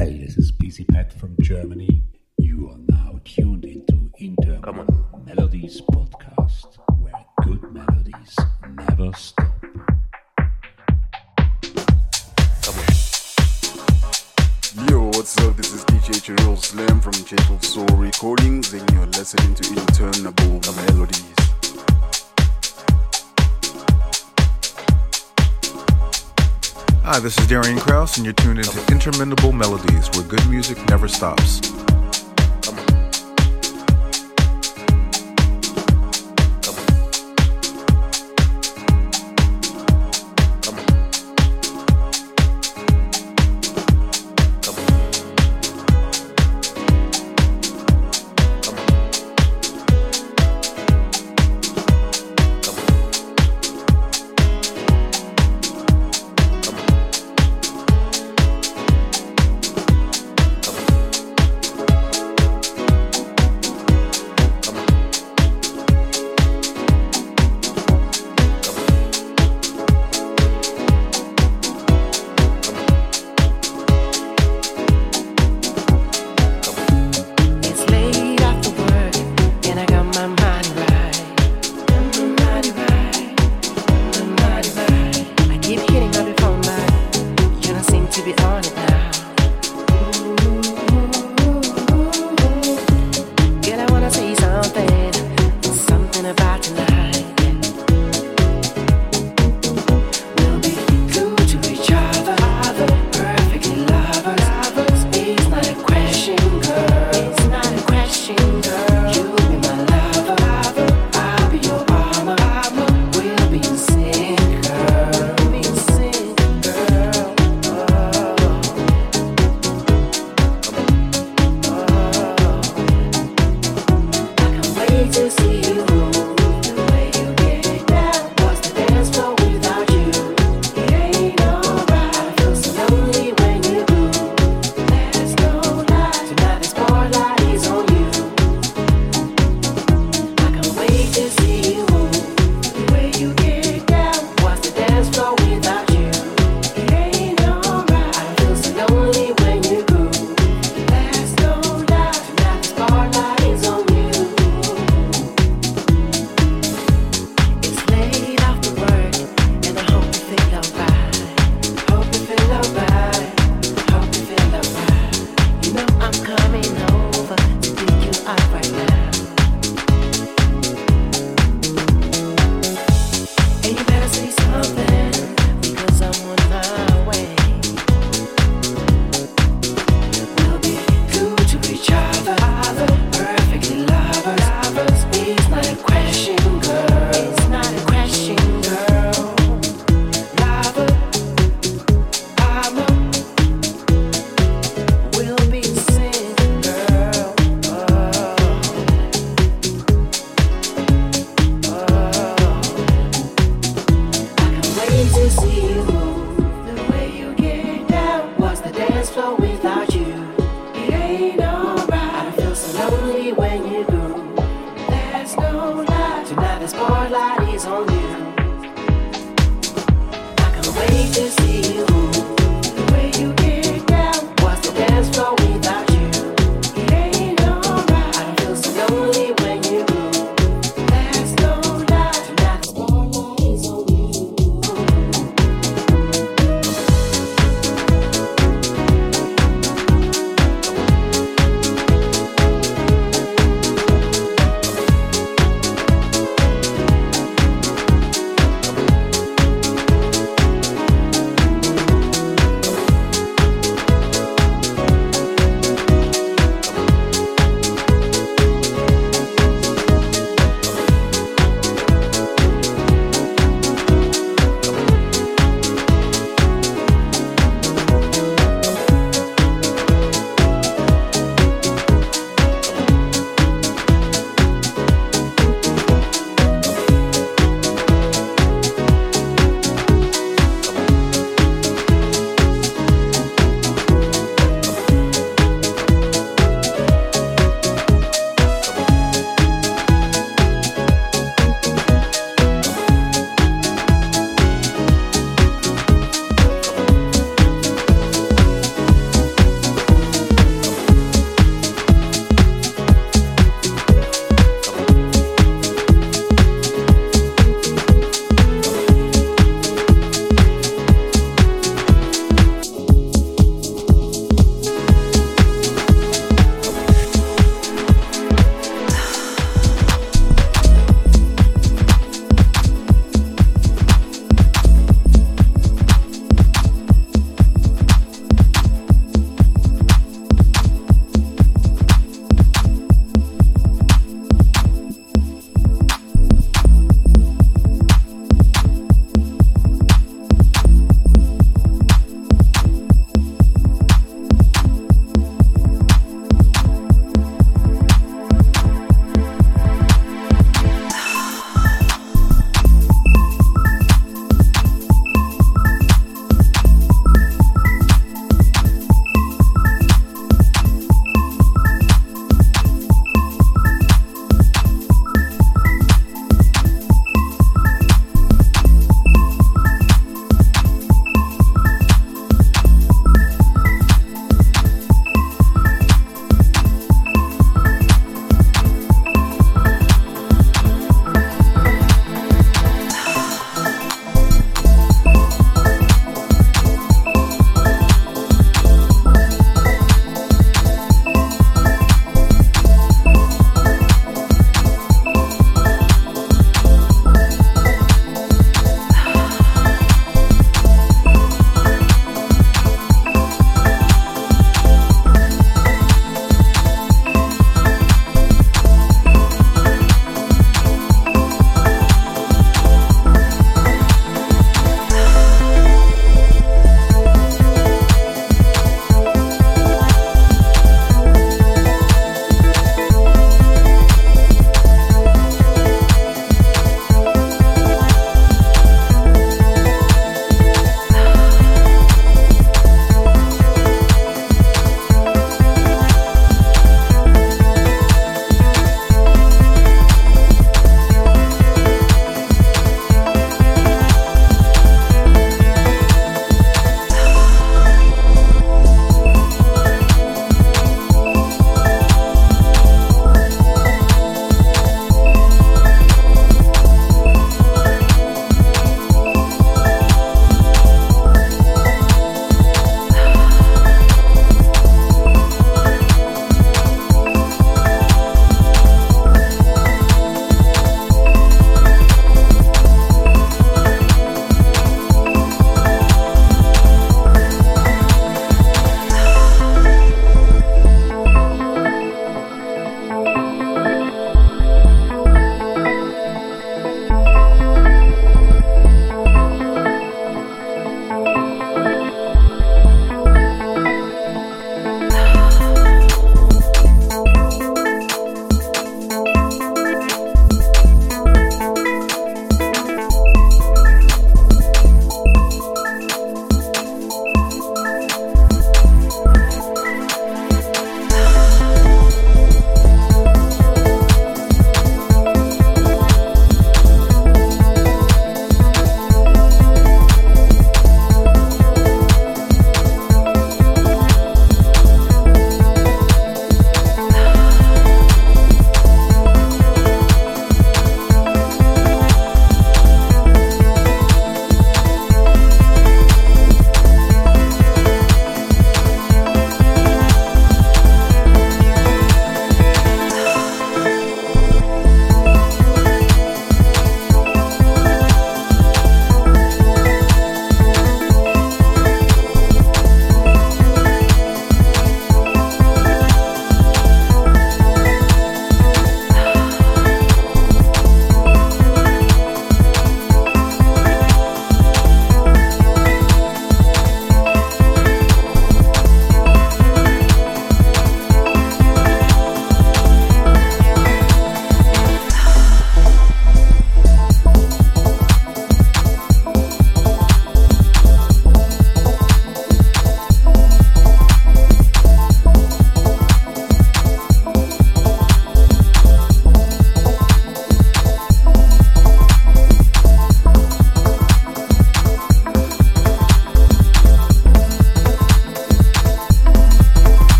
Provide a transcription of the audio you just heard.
Hey, this is PC Pat from Germany. You are now tuned into Interminable Melodies podcast, where good melodies never stop. Yo, what's up? This is DJ Chirul Slam from Gentle Soul Recordings, and you're listening to Interminable Melodies. Hi, this is Darian Kraus, and you're tuned into Interminable Melodies, where good music never stops.